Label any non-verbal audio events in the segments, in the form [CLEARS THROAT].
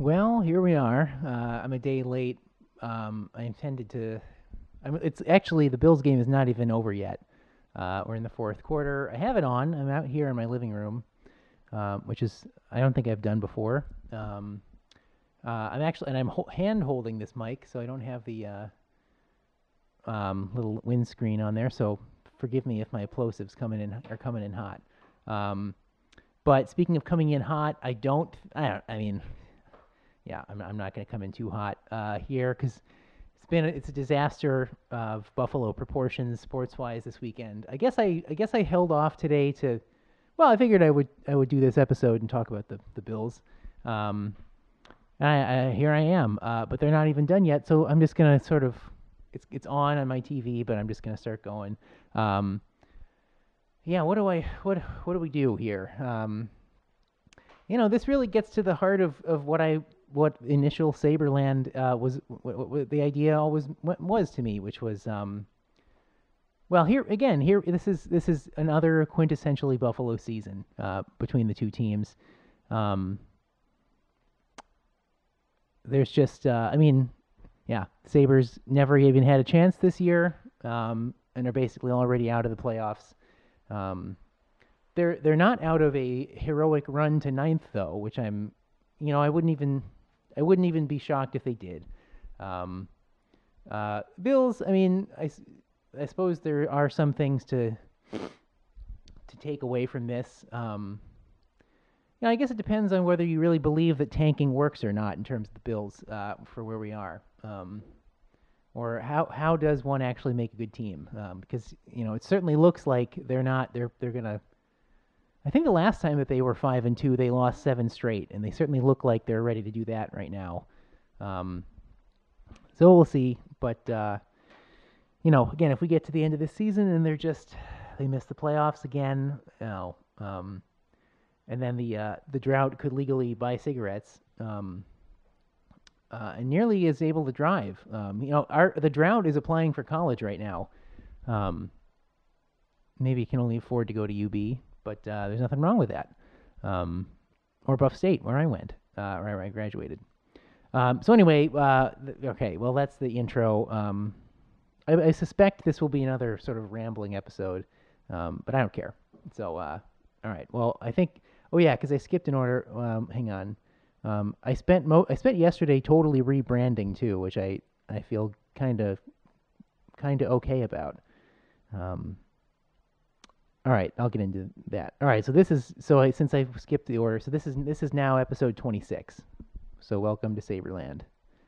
Well, here we are. Uh, I'm a day late. Um, I intended to. I'm, it's actually the Bills game is not even over yet. Uh, we're in the fourth quarter. I have it on. I'm out here in my living room, um, which is I don't think I've done before. Um, uh, I'm actually and I'm ho- hand holding this mic, so I don't have the uh, um, little windscreen on there. So forgive me if my plosives coming in are coming in hot. Um, but speaking of coming in hot, I don't. I don't. I mean, yeah, I'm, I'm not going to come in too hot uh, here because it's been a, it's a disaster of Buffalo proportions sports wise this weekend. I guess I I guess I held off today to. Well, I figured I would I would do this episode and talk about the the Bills. Um, and I, I, here I am, uh, but they're not even done yet. So I'm just gonna sort of it's it's on on my TV, but I'm just gonna start going. Um, yeah, what do I what what do we do here? Um, you know, this really gets to the heart of, of what I what initial Saberland uh, was what, what the idea always was to me, which was um, well here again here this is this is another quintessentially Buffalo season uh, between the two teams. Um, there's just uh, I mean, yeah, Sabres never even had a chance this year, um, and are basically already out of the playoffs. Um, they're they're not out of a heroic run to ninth though, which I'm, you know, I wouldn't even I wouldn't even be shocked if they did. Um, uh, Bills, I mean, I, I suppose there are some things to to take away from this. Um, you know, I guess it depends on whether you really believe that tanking works or not in terms of the Bills uh, for where we are. Um, or how how does one actually make a good team? Um, because you know it certainly looks like they're not they're they're gonna. I think the last time that they were five and two, they lost seven straight, and they certainly look like they're ready to do that right now. Um, so we'll see, but uh, you know, again, if we get to the end of the season and they're just they miss the playoffs again, you know, um, and then the uh, the drought could legally buy cigarettes. Um, uh, and nearly is able to drive. Um, you know, our the drought is applying for college right now. Um, maybe he can only afford to go to UB, but uh, there's nothing wrong with that. Um, or Buff State, where I went, uh, where I graduated. Um, so anyway, uh, th- okay, well that's the intro. Um, I, I, suspect this will be another sort of rambling episode, um, but I don't care. So, uh, all right. Well, I think. Oh yeah, because I skipped an order. hang on. Um, I spent mo- I spent yesterday totally rebranding too, which I I feel kind of kind of okay about. Um, all right, I'll get into that. All right, so this is so I, since I skipped the order, so this is this is now episode 26. So welcome to Saberland.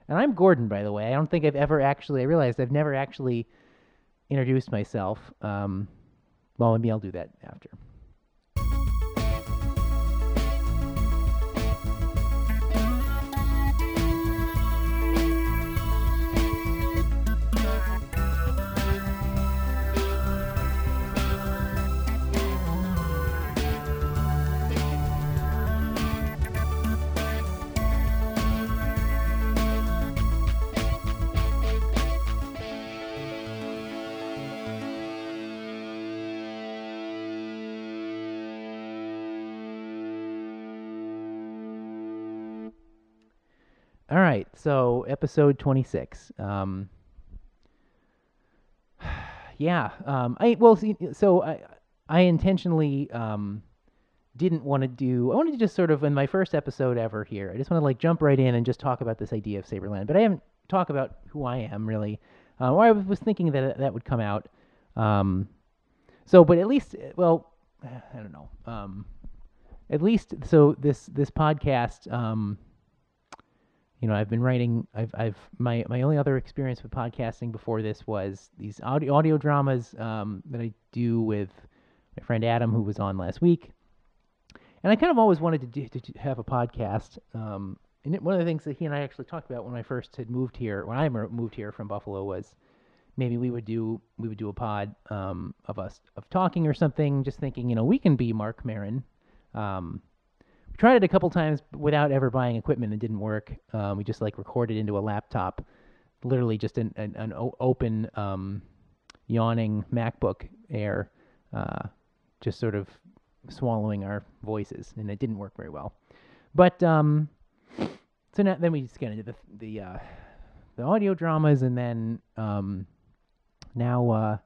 And I'm Gordon, by the way. I don't think I've ever actually. I realized I've never actually introduced myself. Um, well, maybe I'll do that after. All right, so episode 26. Um, [SIGHS] yeah, um, I well, see, so I I intentionally um, didn't want to do. I wanted to just sort of in my first episode ever here. I just want to like jump right in and just talk about this idea of Saberland, but I haven't talked about who I am really. Uh, or I was thinking that that would come out. Um, so, but at least, well, [SIGHS] I don't know. Um, at least, so this this podcast. You know, I've been writing. I've, I've my my only other experience with podcasting before this was these audio audio dramas um, that I do with my friend Adam, who was on last week. And I kind of always wanted to, do, to, to have a podcast. Um, and one of the things that he and I actually talked about when I first had moved here, when I moved here from Buffalo, was maybe we would do we would do a pod um, of us of talking or something. Just thinking, you know, we can be Marc Maron. Um, tried it a couple times without ever buying equipment. And it didn't work. Um, we just like recorded into a laptop, literally just an an, an open um, yawning MacBook Air, uh, just sort of swallowing our voices, and it didn't work very well. But um, so now then we just get into the the uh, the audio dramas, and then um, now uh,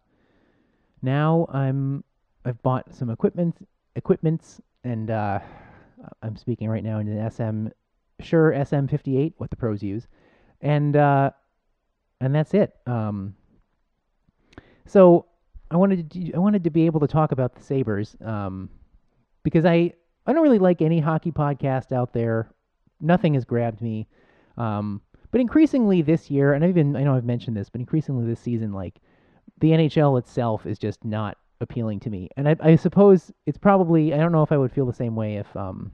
now I'm I've bought some equipment equipments, and uh, I'm speaking right now in an SM Shure SM58, what the pros use, and uh, and that's it. Um, so I wanted to I wanted to be able to talk about the Sabres um, because I I don't really like any hockey podcast out there. Nothing has grabbed me. Um, but increasingly this year, and I've even I know I've mentioned this, but increasingly this season, like the NHL itself is just not appealing to me. And I, I suppose it's probably I don't know if I would feel the same way if um,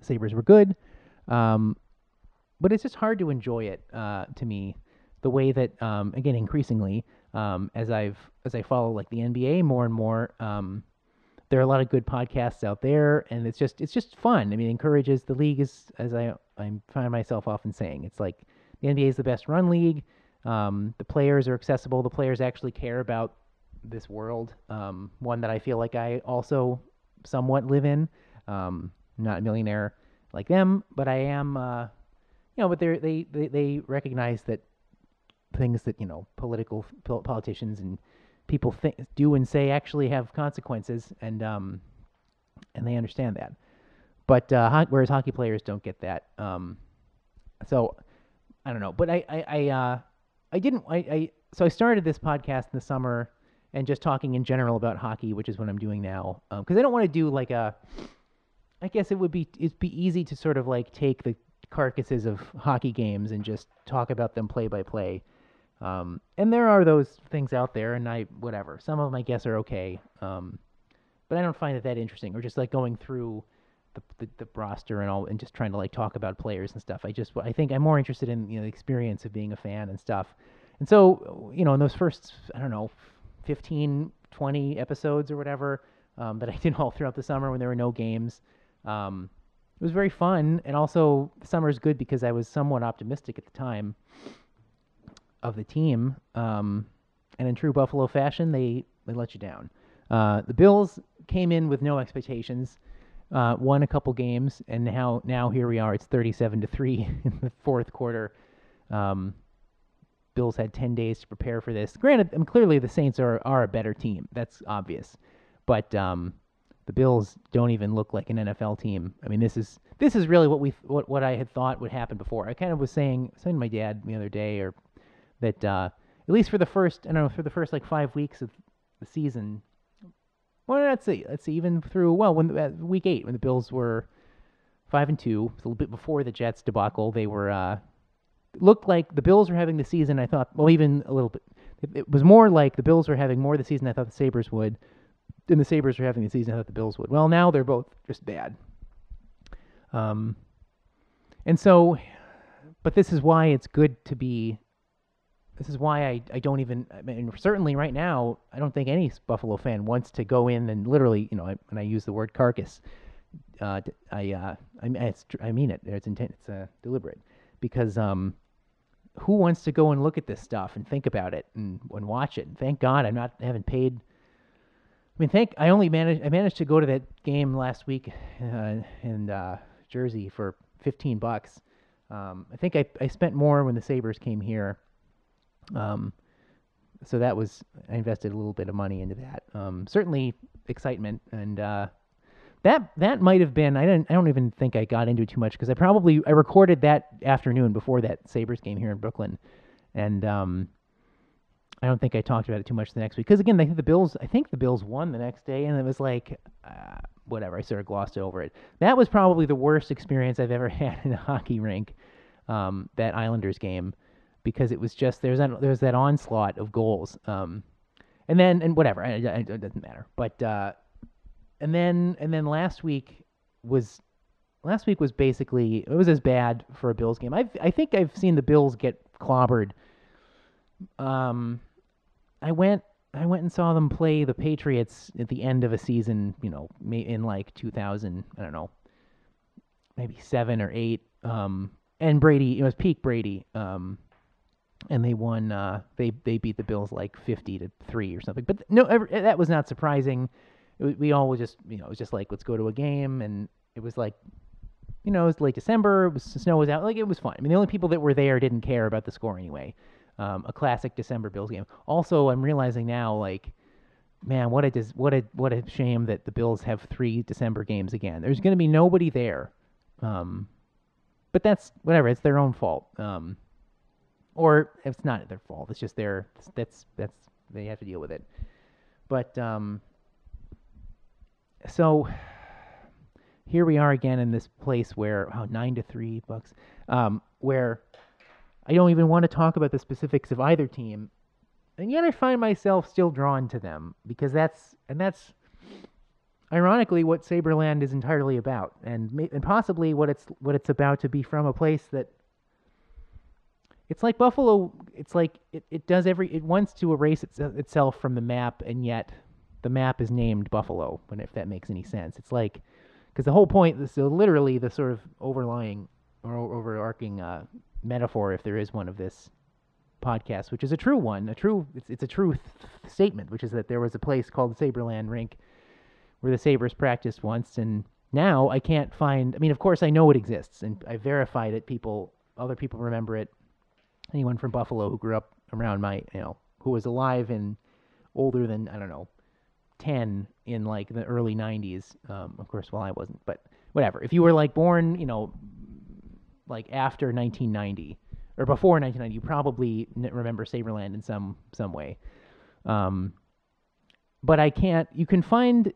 Sabres were good. Um, but it's just hard to enjoy it uh, to me the way that um, again increasingly um, as I've as I follow like the NBA more and more. Um, there are a lot of good podcasts out there, and it's just it's just fun. I mean, encourages the league is as I I find myself often saying it's like the NBA is the best run league. Um, the players are accessible. The players actually care about this world, um, one that I feel like I also somewhat live in. Um, not a millionaire like them, but I am. Uh, you know, but they they they they recognize that things that you know political politicians and people think, do and say actually have consequences, and um, and they understand that. But uh, whereas hockey players don't get that. Um, so I don't know, but I I I, uh, I didn't I, I so I started this podcast in the summer and just talking in general about hockey, which is what I'm doing now, because um, I don't want to do like a. I guess it would be it'd be easy to sort of like take the carcasses of hockey games and just talk about them play by play. Um, and there are those things out there, and I whatever. Some of them I guess are okay, um, but I don't find it that interesting. Or just like going through the, the, the roster and all, and just trying to like talk about players and stuff. I just I think I'm more interested in you know the experience of being a fan and stuff. And so you know in those first I don't know 15, 20 episodes or whatever um, that I did [LAUGHS] all throughout the summer when there were no games. Um, it was very fun, and also summer is good because I was somewhat optimistic at the time of the team. Um, and in true Buffalo fashion, they, they let you down. Uh, the Bills came in with no expectations, uh, won a couple games, and now now here we are. It's 37 to three [LAUGHS] in the fourth quarter. Um, Bills had 10 days to prepare for this. Granted, I mean, clearly the Saints are are a better team. That's obvious, but um, the Bills don't even look like an NFL team. I mean, this is this is really what we what what I had thought would happen before. I kind of was saying saying to my dad the other day, or that uh, at least for the first, I don't know, for the first like five weeks of the season. Well, let's see, let's see, even through well, when uh, week eight when the Bills were five and two, a little bit before the Jets debacle, they were uh, looked like the Bills were having the season. I thought, well, even a little bit. It, it was more like the Bills were having more of the season I thought the Sabres would, than the Sabres were having the season I thought the Bills would. Well, now they're both just bad. Um, and so, but this is why it's good to be this is why I, I don't even I mean certainly right now I don't think any Buffalo fan wants to go in and literally you know I, when I use the word carcass uh, I uh, I, I mean it it's intent it's uh, deliberate because um who wants to go and look at this stuff and think about it and, and watch it? And thank God I'm not haven't paid. I mean thank I only managed I managed to go to that game last week uh, in uh, Jersey for 15 bucks. Um, I think I, I spent more when the Sabres came here. Um, so that was I invested a little bit of money into that. Um, certainly excitement and uh, that that might have been I didn't I don't even think I got into it too much because I probably I recorded that afternoon before that Sabres game here in Brooklyn, and um, I don't think I talked about it too much the next week because again I think the Bills I think the Bills won the next day and it was like uh, whatever I sort of glossed over it. That was probably the worst experience I've ever [LAUGHS] had in a hockey rink. Um, that Islanders game because it was just there's that there's that onslaught of goals. Um, and then and whatever, it, it doesn't matter. But uh, and then and then last week was last week was basically it was as bad for a Bills game. I I think I've seen the Bills get clobbered. Um, I went I went and saw them play the Patriots at the end of a season. You know, in like 2000. I don't know, maybe seven or eight. Um, and Brady, it was peak Brady. Um, and they won. Uh, they they beat the Bills like fifty to three or something. But no, that was not surprising. It, we all was just you know it was just like let's go to a game, and it was like you know, it was late December. It was, snow was out. Like it was fun. I mean, the only people that were there didn't care about the score anyway. Um, a classic December Bills game. Also, I'm realizing now, like, man, what a dis- what a what a shame that the Bills have three December games again. There's going to be nobody there. Um, but that's whatever. It's their own fault. Um, or it's not their fault. It's just their that's that's they have to deal with it. But um, so here we are again in this place where oh, nine to three bucks, um, where I don't even want to talk about the specifics of either team, and yet I find myself still drawn to them because that's and that's ironically what Saberland is entirely about, and and possibly what it's what it's about to be from a place that it's like Buffalo. It's like it, it does every it wants to erase its, itself from the map, and yet the map is named Buffalo. If that makes any sense, it's like because the whole point, so literally the sort of overlying or overarching uh, metaphor, if there is one of this podcast, which is a true one, a true it's it's a true th- statement, which is that there was a place called Saberland Rink where the Sabres practiced once, and now I can't find. I mean, of course, I know it exists, and I verified it. People, other people remember it. Anyone from Buffalo who grew up around my, you know, who was alive and older than I don't know, ten in like the early '90s. Um, of course, well, I wasn't, but whatever. If you were like born, you know, like after 1990 or before 1990, you probably remember Saberland in some some way. Um, but I can't. You can find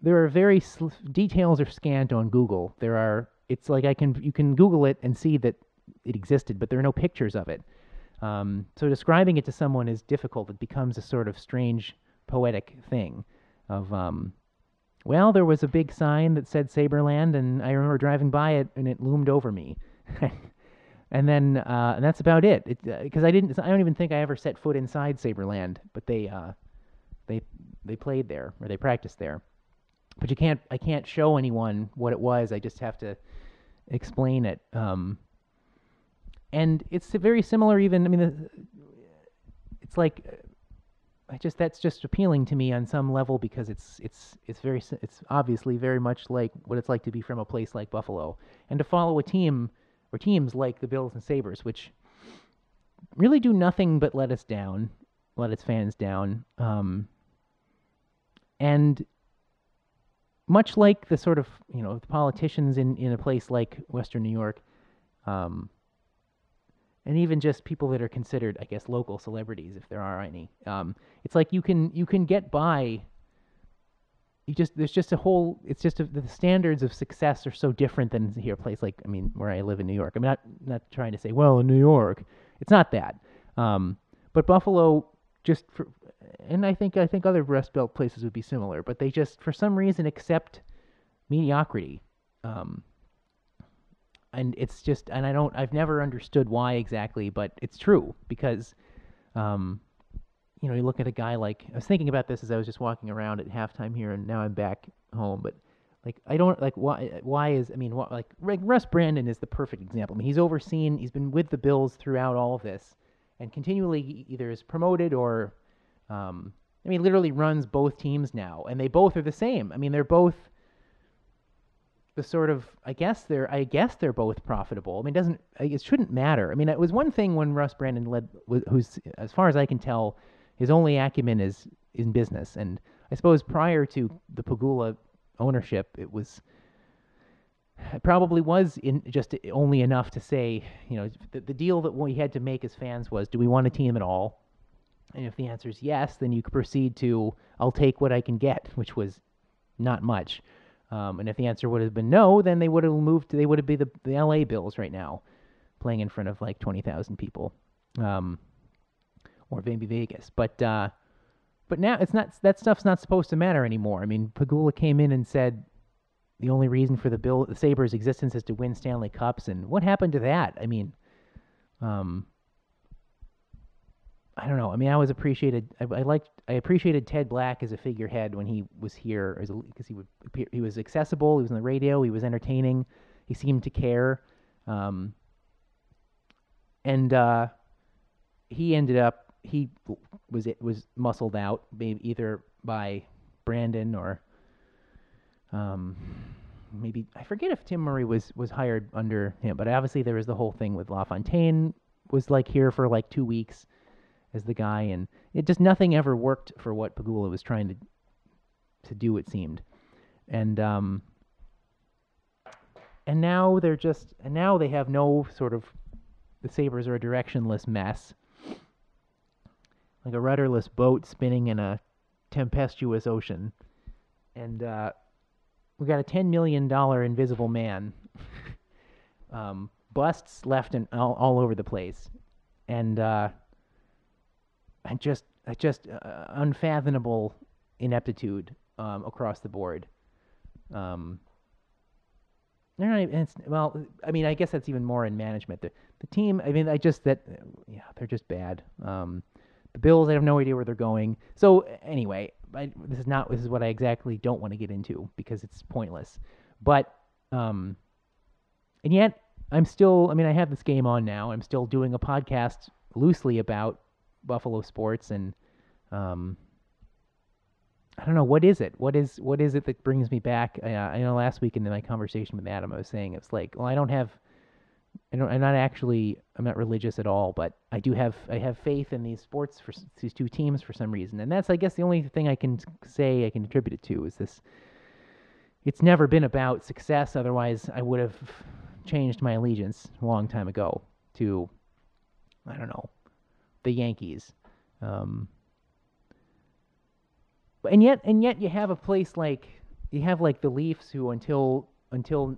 there are very sl- details are scant on Google. There are. It's like I can you can Google it and see that it existed, but there are no pictures of it. Um, so describing it to someone is difficult. It becomes a sort of strange poetic thing of um, well, there was a big sign that said Saberland, and I remember driving by it, and it loomed over me. [LAUGHS] and then, uh, and that's about it. Because uh, I didn't, I don't even think I ever set foot inside Saberland, but they, uh, they, they played there or they practiced there. But you can't, I can't show anyone what it was. I just have to explain it. Um, and it's very similar. Even, I mean, it's like I just that's just appealing to me on some level because it's it's it's very it's obviously very much like what it's like to be from a place like Buffalo and to follow a team or teams like the Bills and Sabres which really do nothing but let us down, let its fans down. Um, and much like the sort of, you know, the politicians in in a place like Western New York um, and even just people that are considered, I guess, local celebrities, if there are any. Um, it's like you can you can get by. You just there's just a whole. It's just a, the standards of success are so different than here. A place like I mean, where I live in New York. I'm not not trying to say well in New York, it's not that. Um, but Buffalo just for, and I think I think other Rust Belt places would be similar, but they just for some reason accept mediocrity. Um, and it's just and I don't I've never understood why exactly, but it's true because um you know, you look at a guy like I was thinking about this as I was just walking around at halftime here and now I'm back home, but like I don't like why why is I mean like Russ Brandon is the perfect example. I mean he's overseen he's been with the Bills throughout all of this and continually either is promoted or um I mean literally runs both teams now and they both are the same. I mean they're both the sort of I guess they're I guess they're both profitable. I mean, it doesn't it shouldn't matter. I mean, it was one thing when Russ Brandon led, who's as far as I can tell, his only acumen is in business. And I suppose prior to the Pegula ownership, it was it probably was in just only enough to say, you know, the, the deal that we had to make as fans was, do we want a team at all? And if the answer is yes, then you could proceed to, I'll take what I can get, which was not much. Um, and if the answer would have been no, then they would have moved. They would have been the, the L.A. Bills right now, playing in front of like twenty thousand people, um, or maybe Vegas. But uh, but now it's not. That stuff's not supposed to matter anymore. I mean, Pegula came in and said the only reason for the Bill the Sabres' existence is to win Stanley Cups, and what happened to that? I mean, um, I don't know. I mean, I was appreciated. I, I liked. I appreciated Ted Black as a figurehead when he was here, because he would appear, he was accessible. He was on the radio. He was entertaining. He seemed to care. Um, and uh, he ended up he was it was muscled out, maybe either by Brandon or um, maybe I forget if Tim Murray was was hired under him, but obviously there was the whole thing with LaFontaine was like here for like two weeks as the guy, and it just nothing ever worked for what Pegula was trying to to do. It seemed, and um, and now they're just and now they have no sort of the Sabres are a directionless mess, like a rudderless boat spinning in a tempestuous ocean, and uh, we got a ten million dollar invisible man. [LAUGHS] um, busts left and all, all over the place, and uh, and just uh, just uh, unfathomable ineptitude um, across the board. Um, they're not even, well, I mean, I guess that's even more in management. The, the team, I mean, I just that, yeah, they're just bad. Um, the Bills, I have no idea where they're going. So anyway, I, this is not this is what I exactly don't want to get into because it's pointless. But um, and yet I'm still. I mean, I have this game on now. I'm still doing a podcast loosely about Buffalo sports and um, I don't know what is it. What is what is it that brings me back? Uh, I know last week in my conversation with Adam, I was saying it's like, well, I don't have, I don't, I'm not actually, I'm not religious at all, but I do have, I have faith in these sports for these two teams for some reason, and that's, I guess, the only thing I can say I can attribute it to is this. It's never been about success. Otherwise, I would have changed my allegiance a long time ago to, I don't know, the Yankees. Um, and yet, and yet, you have a place like you have like the Leafs, who until until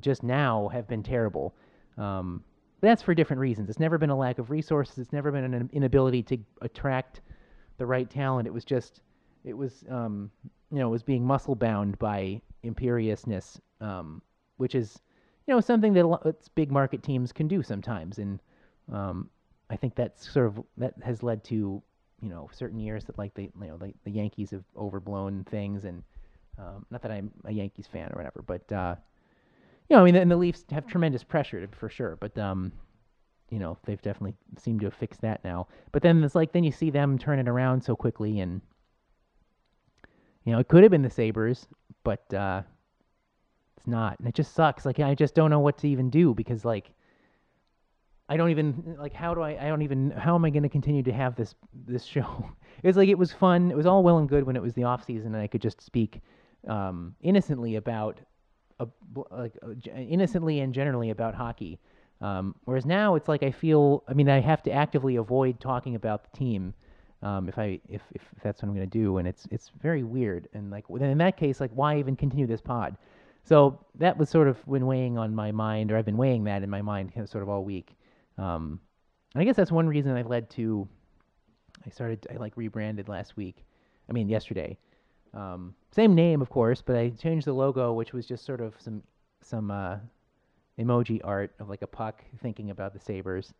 just now have been terrible. Um, that's for different reasons. It's never been a lack of resources. It's never been an inability to attract the right talent. It was just, it was, um, you know, it was being muscle bound by imperiousness, um, which is, you know, something that big market teams can do sometimes. And um, I think that's sort of that has led to you know certain years that like the you know the, the Yankees have overblown things and um, not that I'm a Yankees fan or whatever, but uh, you know I mean and the Leafs have tremendous pressure for sure, but um, you know they've definitely seemed to have fixed that now. But then it's like then you see them turn it around so quickly and you know it could have been the Sabres, but uh, it's not, and it just sucks. Like I just don't know what to even do because like I don't even like how do I I don't even how am I going to continue to have this this show? [LAUGHS] It was like it was fun. It was all well and good when it was the off season and I could just speak um, innocently about a, like uh, innocently and generally about hockey. Um, whereas now it's like I feel I mean I have to actively avoid talking about the team um, if I if, if that's what I'm going to do and it's it's very weird and like in that case like why even continue this pod? So that was sort of when weighing on my mind or I've been weighing that in my mind sort of all week. Um, and I guess that's one reason I led to. I started. I like rebranded last week. I mean yesterday. Um, same name, of course, but I changed the logo, which was just sort of some some uh, emoji art of like a puck thinking about the Sabres.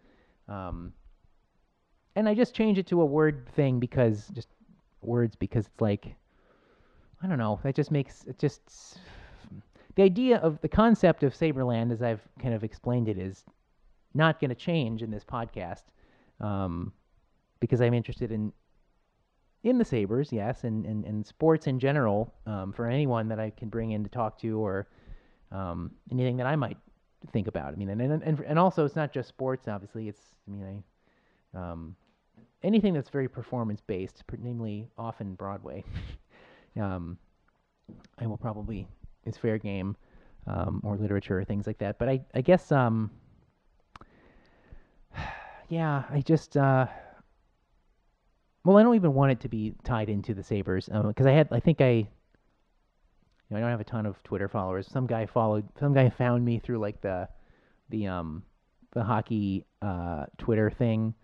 Um, and I just changed it to a word thing because just words because it's like I don't know. That just makes it just the idea of the concept of Saberland, as I've kind of explained it, is not going to change in this podcast um, because I'm interested in in the Sabres, yes, and, and, and sports in general um, for anyone that I can bring in to talk to or um, anything that I might think about. I mean, and, and and also it's not just sports. Obviously, it's I mean, I, um, anything that's very performance based, namely often Broadway. [LAUGHS] um, I will probably it's fair game um, or literature or things like that. But I I guess um, yeah, I just uh, well, I don't even want it to be tied into the Sabres because um, I had I think I you know, I don't have a ton of Twitter followers. Some guy followed some guy found me through like the the um the hockey uh Twitter thing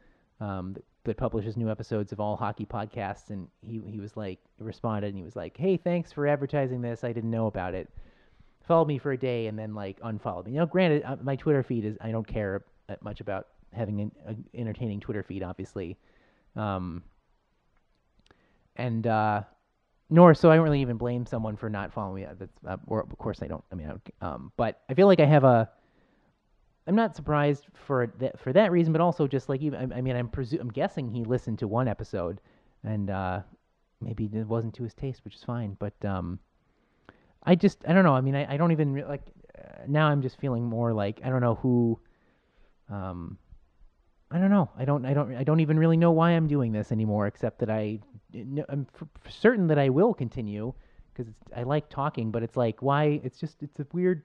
um that, that publishes new episodes of all hockey podcasts and he he was like responded and he was like, "Hey, thanks for advertising this. I didn't know about it." Followed me for a day and then like unfollowed me. You know, granted, uh, my Twitter feed is I don't care much about having an entertaining Twitter feed, obviously. Um, and uh, nor so I don't really even blame someone for not following me. That's uh, or of course I don't. I mean, I don't, um, but I feel like I have a. I'm not surprised for that for that reason, but also just like even I, I mean I'm presu- I'm guessing he listened to one episode, and uh, maybe it wasn't to his taste, which is fine. But um, I just I don't know. I mean, I, I don't even like uh, now. I'm just feeling more like I don't know who. Um, I don't know. I don't. I don't. I don't even really know why I'm doing this anymore, except that I, I'm certain that I will continue because I like talking. But it's like why? It's just it's a weird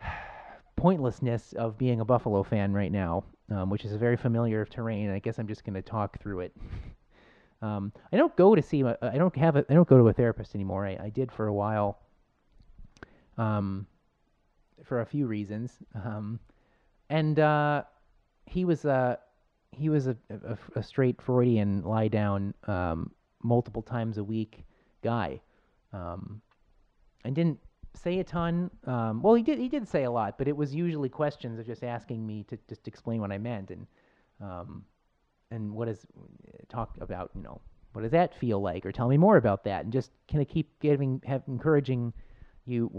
[SIGHS] pointlessness of being a Buffalo fan right now, um, which is a very familiar terrain. I guess I'm just going to talk through it. [LAUGHS] Um, I don't go to see. I don't have. A, I don't go to a therapist anymore. I, I did for a while. Um, for a few reasons. Um, and uh, he was a he was a, a, a straight Freudian lie down um, multiple times a week guy, um, and didn't say a ton. Um, well, he did he did say a lot, but it was usually questions of just asking me to just explain what I meant. And um, and what is talk about you know what does that feel like? Or tell me more about that. And just kind of keep giving have encouraging you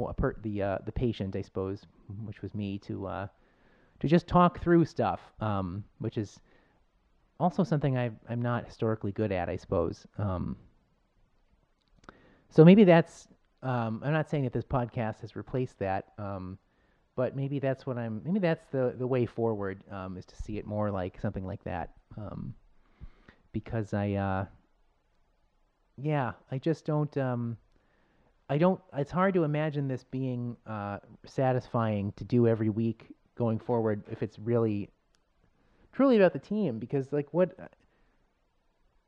the uh, the patient I suppose which was me to uh, to just talk through stuff um, which is also something I I'm not historically good at I suppose um, so maybe that's um, I'm not saying that this podcast has replaced that um, but maybe that's what I'm. Maybe that's the the way forward um, is to see it more like something like that. Um, because I, uh, yeah, I just don't. I don't. It's hard to imagine this being uh, satisfying to do every week going forward if it's really, truly about the team. Because like what,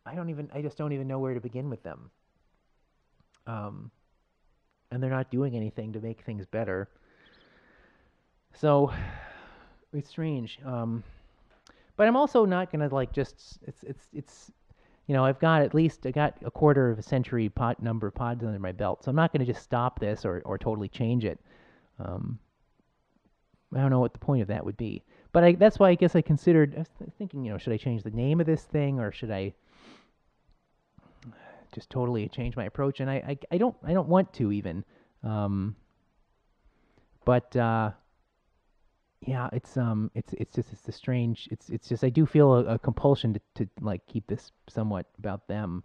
I don't even. I just don't even know where to begin with them. Um, and they're not doing anything to make things better. So it's strange. Um, but I'm also not gonna like just it's it's it's you know I've got at least I got a quarter of a century pod number of pods under my belt, so I'm not gonna just stop this or or totally change it. Um, I don't know what the point of that would be, but I, that's why I guess I considered I was th- thinking you know should I change the name of this thing or should I [SIGHS] just totally change my approach? And I I, I don't I don't want to even. Um, but uh, yeah, it's um, it's it's just it's a strange. It's it's just I do feel a, a compulsion to, to like keep this somewhat about them,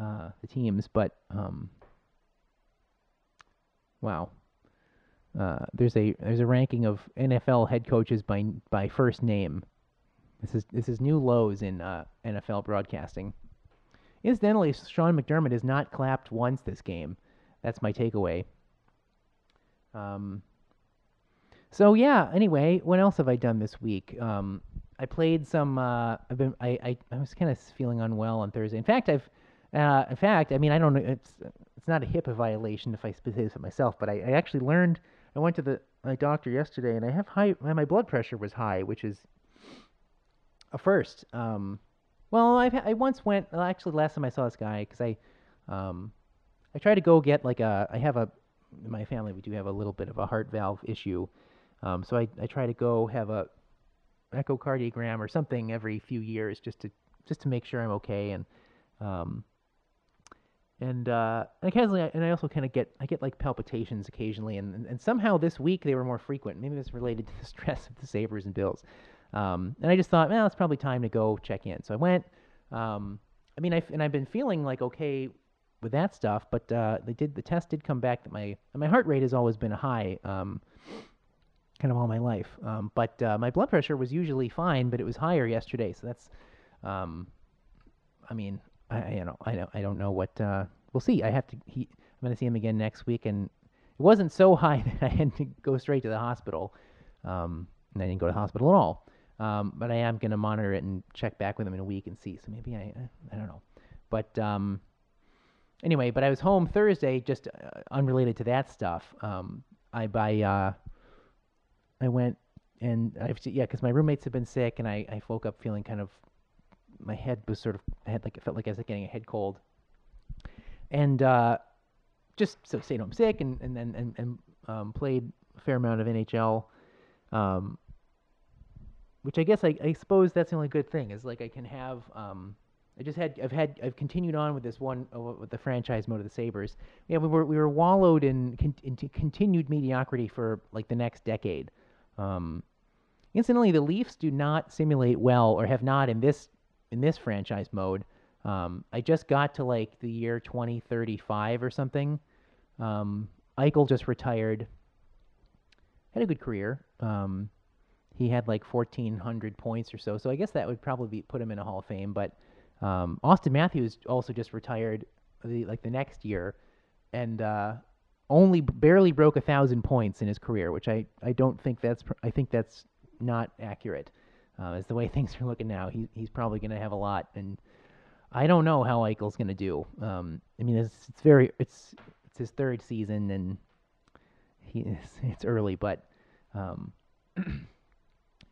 uh, the teams. But um, wow, uh, there's a there's a ranking of NFL head coaches by by first name. This is this is new lows in uh, NFL broadcasting. Incidentally, Sean McDermott is not clapped once this game. That's my takeaway. Um, so yeah. Anyway, what else have I done this week? Um, I played some. Uh, I've been. I. I, I was kind of feeling unwell on Thursday. In fact, I've. Uh, in fact, I mean, I don't. It's. It's not a HIPAA violation if I say this myself, but I, I actually learned. I went to the my doctor yesterday, and I have high. My blood pressure was high, which is a first. Um, well, I've, I once went. Well, actually, last time I saw this guy, because I, um, I tried to go get like a. I have a. In my family, we do have a little bit of a heart valve issue, um, so I, I try to go have a echocardiogram or something every few years just to just to make sure I'm okay and um, and uh, and occasionally I, and I also kind of get I get like palpitations occasionally and, and somehow this week they were more frequent. Maybe it's related to the [LAUGHS] stress of the Sabres and Bills. Um, and I just thought, well, it's probably time to go check in. So I went. Um, I mean, I and I've been feeling like okay with that stuff, but uh, they did the test did come back that my my heart rate has always been high. Um, kind of all my life. Um, but uh, my blood pressure was usually fine, but it was higher yesterday. So that's, um, I mean, I, you know I don't I don't know what uh, we'll see. I have to. He, I'm going to see him again next week, and it wasn't so [LAUGHS] high that I had to go straight to the hospital. Um, and I didn't go to the hospital at all. Um, but I am going to monitor it and check back with him in a week and see. So maybe I I, I don't know. But um, anyway, but I was home Thursday, just uh, unrelated to that stuff. Um, I by uh, I went and I've yeah, because my roommates have been sick, and I, I woke up feeling kind of my head was sort of I had like it felt like I was getting a head cold, and uh, just so stayed home sick, and and then and, and um, played a fair amount of NHL, um, which I guess I, I suppose that's the only good thing is like I can have um, I just had I've had I've continued on with this one uh, with the franchise mode of the Sabres. Yeah, we were we were wallowed in con- into continued mediocrity for like the next decade. Um, incidentally, the Leafs do not simulate well, or have not in this in this franchise mode. Um, I just got to like the year 2035 or something, Um, Eichel just retired. Had a good career. Um, he had like 1,400 points or so. So I guess that would probably be, put him in a Hall of Fame. But um, Auston Matthews also just retired the, like the next year, and uh, only barely broke a thousand points in his career, which I, I don't think that's I think that's not accurate. Uh, as the way [LAUGHS] things are looking now, he, he's probably going to have a lot, and I don't know how Eichel's going to do. Um, I mean, it's, it's very it's it's his third season, and he [LAUGHS] it's early, but um, [CLEARS THROAT]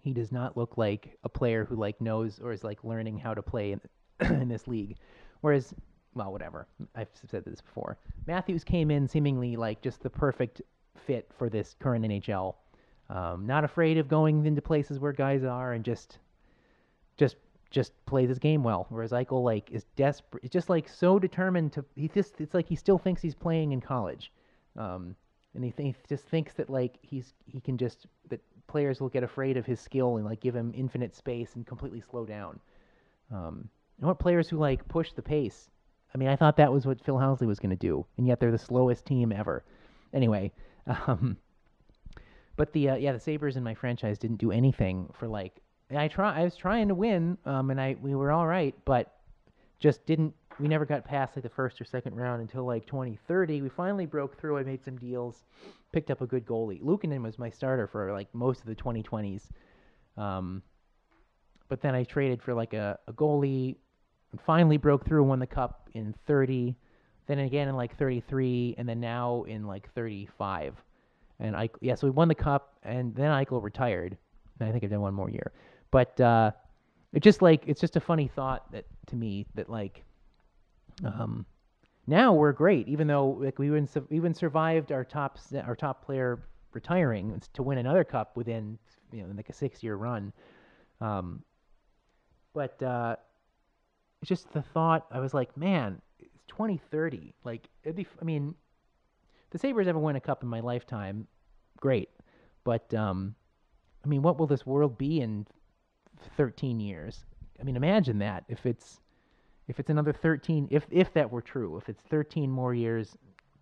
he does not look like a player who like knows or is like learning how to play in, [CLEARS THROAT] in this league. Whereas, well, whatever. I've said this before. Matthews came in seemingly like just the perfect fit for this current NHL. Um, not afraid of going into places where guys are and just, just, just plays his game well. Whereas Eichel like is desperate, just like so determined to. He just it's like he still thinks he's playing in college, um, and he, th- just thinks that like he's he can just that players will get afraid of his skill and like give him infinite space and completely slow down. Um, I want players who like push the pace. I mean, I thought that was what Phil Housley was going to do, and yet they're the slowest team ever. Anyway, [LAUGHS] um, but the uh, yeah, the Sabres in my franchise didn't do anything for like I try. I was trying to win, um, and I we were all right, but just didn't. We never got past like the first or second round until like 2030. We finally broke through. I made some deals, picked up a good goalie. Luukkonen was my starter for like most of the 2020s. Um, but then I traded for like a, a goalie and finally broke through and won the cup in 30, then again in like 33, and then now in like 35. And I yeah, so we won the cup, and then Eichel retired. And I think I've done one more year, but uh, it's just like it's just a funny thought that to me that like um, now we're great, even though like we even even survived our top our top player retiring to win another cup within you know like a six year run. Um, but uh, it's just the thought. I was like, man, it's 2030. Like, it'd be. I mean, the Sabres ever win a cup in my lifetime, great. But um, I mean, what will this world be in 13 years? I mean, imagine that if it's if it's another 13 if if that were true, if it's 13 more years.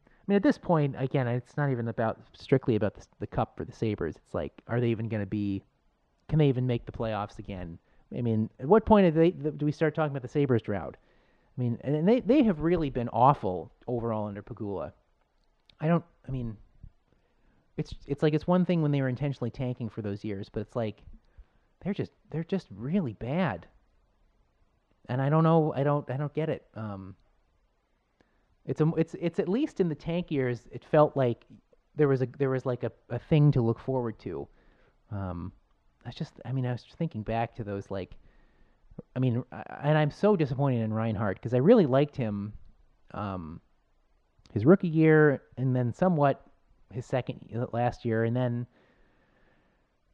I mean, at this point, again, it's not even about strictly about the, the cup for the Sabres. It's like, are they even going to be? Can they even make the playoffs again? I mean, at what point they, do we start talking about the Sabres drought? I mean, and they, they have really been awful overall under Pegula. I don't, I mean, it's it's like it's one thing when they were intentionally tanking for those years, but it's like they're just they're just really bad. And I don't know, I don't I don't get it. Um, it's a, it's it's at least in the tank years, it felt like there was a there was like a, a thing to look forward to. Um, I just, I mean, I was thinking back to those like, I mean, and I'm so disappointed in Reinhart because I really liked him, um, his rookie year, and then somewhat his second last year, and then,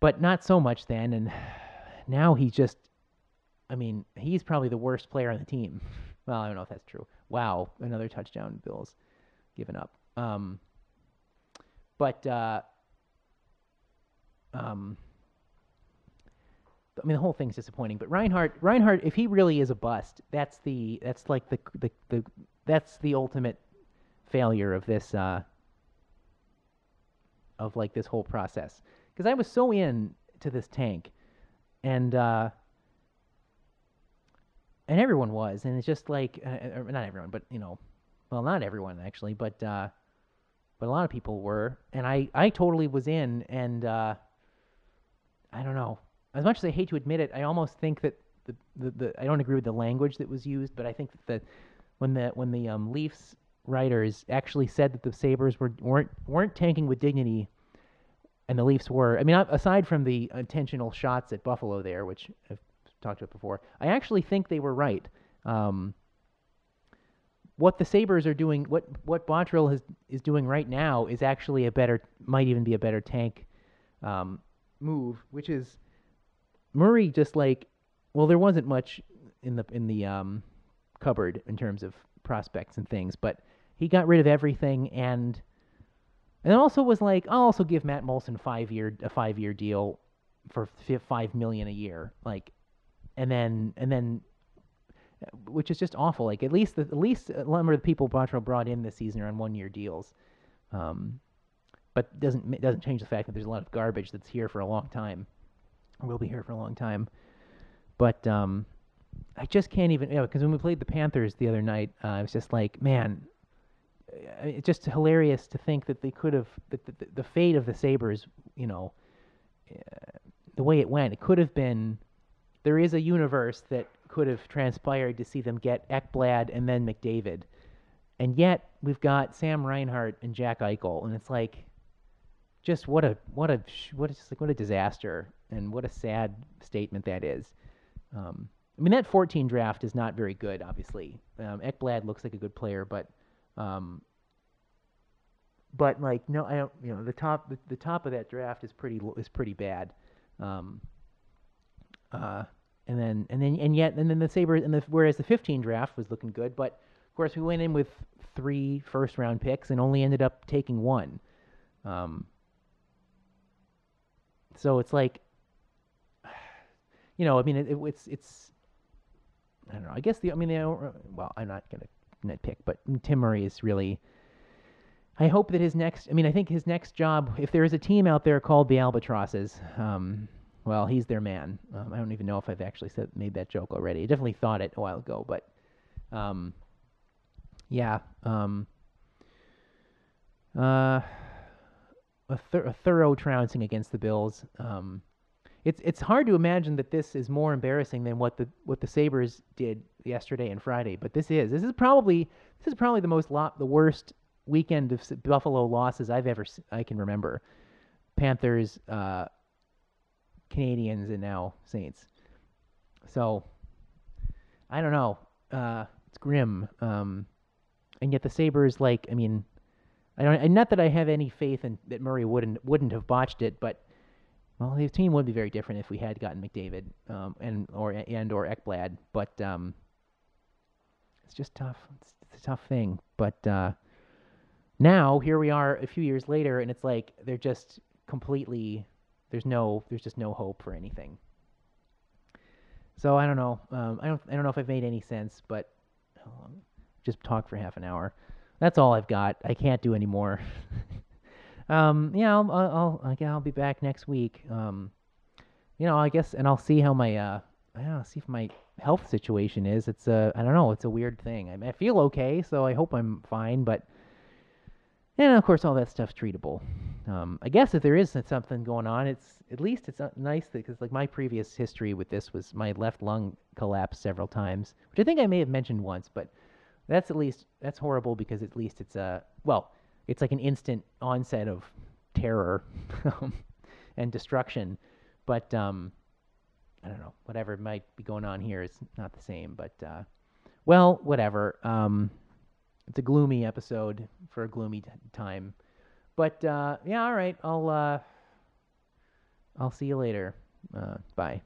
but not so much then, and now he's just, I mean, he's probably the worst player on the team. [LAUGHS] Well, I don't know if that's true. Wow, another touchdown, Bills, given up. Um, but uh, um, I mean, the whole thing's disappointing. But Reinhart, Reinhart, if he really is a bust, that's the that's like the the, the that's the ultimate failure of this uh, of like this whole process. Because I was so in to this tank, and uh, and everyone was, and it's just like uh, uh not everyone, but you know, well, not everyone actually, but uh, but a lot of people were, and I I totally was in, and uh, I don't know as much as I hate to admit it, I almost think that the, the, the I don't agree with the language that was used, but I think that the, when the when the um, Leafs writers actually said that the Sabres were weren't weren't tanking with dignity, and the Leafs were. I mean, aside from the intentional shots at Buffalo there, which I've talked about before, I actually think they were right. Um, what the Sabres are doing, what what Botterill has, is doing right now, is actually a better, might even be a better tank um, move, which is Murray just like, well, there wasn't much in the in the um, cupboard in terms of prospects and things, but he got rid of everything and and also was like, I'll also give Matt Moulson five year a five year deal for five million a year, like, and then and then, which is just awful. Like at least the, at least a number of the people Botterill brought in this season are on one year deals. Um, but doesn't doesn't change the fact that there's a lot of garbage that's here for a long time, will be here for a long time. But um, I just can't even. Yeah, because when we played the Panthers the other night, uh, I was just like, man, uh, it's just hilarious to think that they could have that the, the, fate of the Sabres, you know, uh, the way it went, it could have been. There is a universe that could have transpired to see them get Ekblad and then McDavid, and yet we've got Sam Reinhart and Jack Eichel, and it's like, just what a what a what a, just like what a disaster, and what a sad statement that is. Um, I mean, that 14 draft is not very good, obviously. Um, Ekblad looks like a good player, but, um, but like no, I don't. You know, the top the, the top of that draft is pretty is pretty bad. Um, uh, and then and then and yet and then the Sabres and the whereas the 15 draft was looking good, but of course we went in with three first round picks and only ended up taking one. Um, so it's like, [SIGHS] you know, I mean, it, it, it's it's I don't know. I guess the I mean, the, well, I'm not gonna nitpick, but Tim Murray is really. I hope that his next. I mean, I think his next job, if there is a team out there called the Albatrosses, um, well, he's their man. Um, I don't even know if I've actually said made that joke already. I definitely thought it a while ago, but um, yeah, um, uh, a, thir- a thorough trouncing against the Bills. Um, it's it's hard to imagine that this is more embarrassing than what the what the Sabres did yesterday and Friday, but this is this is probably this is probably the most the worst weekend of Buffalo losses I've ever I can remember. Panthers, uh, Canadiens, and now Saints. So I don't know. Uh, it's grim. Um, and yet the Sabres, like, I mean, I don't. Not that I have any faith in that Murray wouldn't wouldn't have botched it, but well, the team would be very different if we had gotten McDavid um, and or and or Ekblad, but um, it's just tough. It's, it's, a tough thing. But uh, now here we are, a few years later, and it's like they're just completely. There's no. There's just no hope for anything. So I don't know. Um, I don't. I don't know if I've made any sense, but just talk for half an hour. That's all I've got. I can't do any more. [LAUGHS] um, yeah, I'll, I'll, I'll, I'll be back next week. Um, you know, I guess, and I'll see how my, uh, see if my health situation is. It's a, I don't know, it's a weird thing. I, mean, I feel okay, so I hope I'm fine, but, and of course, all that stuff's treatable. Um, I guess if there is something going on, it's at least it's nice because like my previous history with this was my left lung collapsed several times, which I think I may have mentioned once, but that's at least that's horrible because at least it's a well, it's like an instant onset of terror [LAUGHS] and destruction. But um, I don't know, whatever might be going on here is not the same. But uh, well, whatever. Um, it's a gloomy episode for a gloomy t- time. But uh, yeah, all right. I'll uh, I'll see you later. Uh, bye.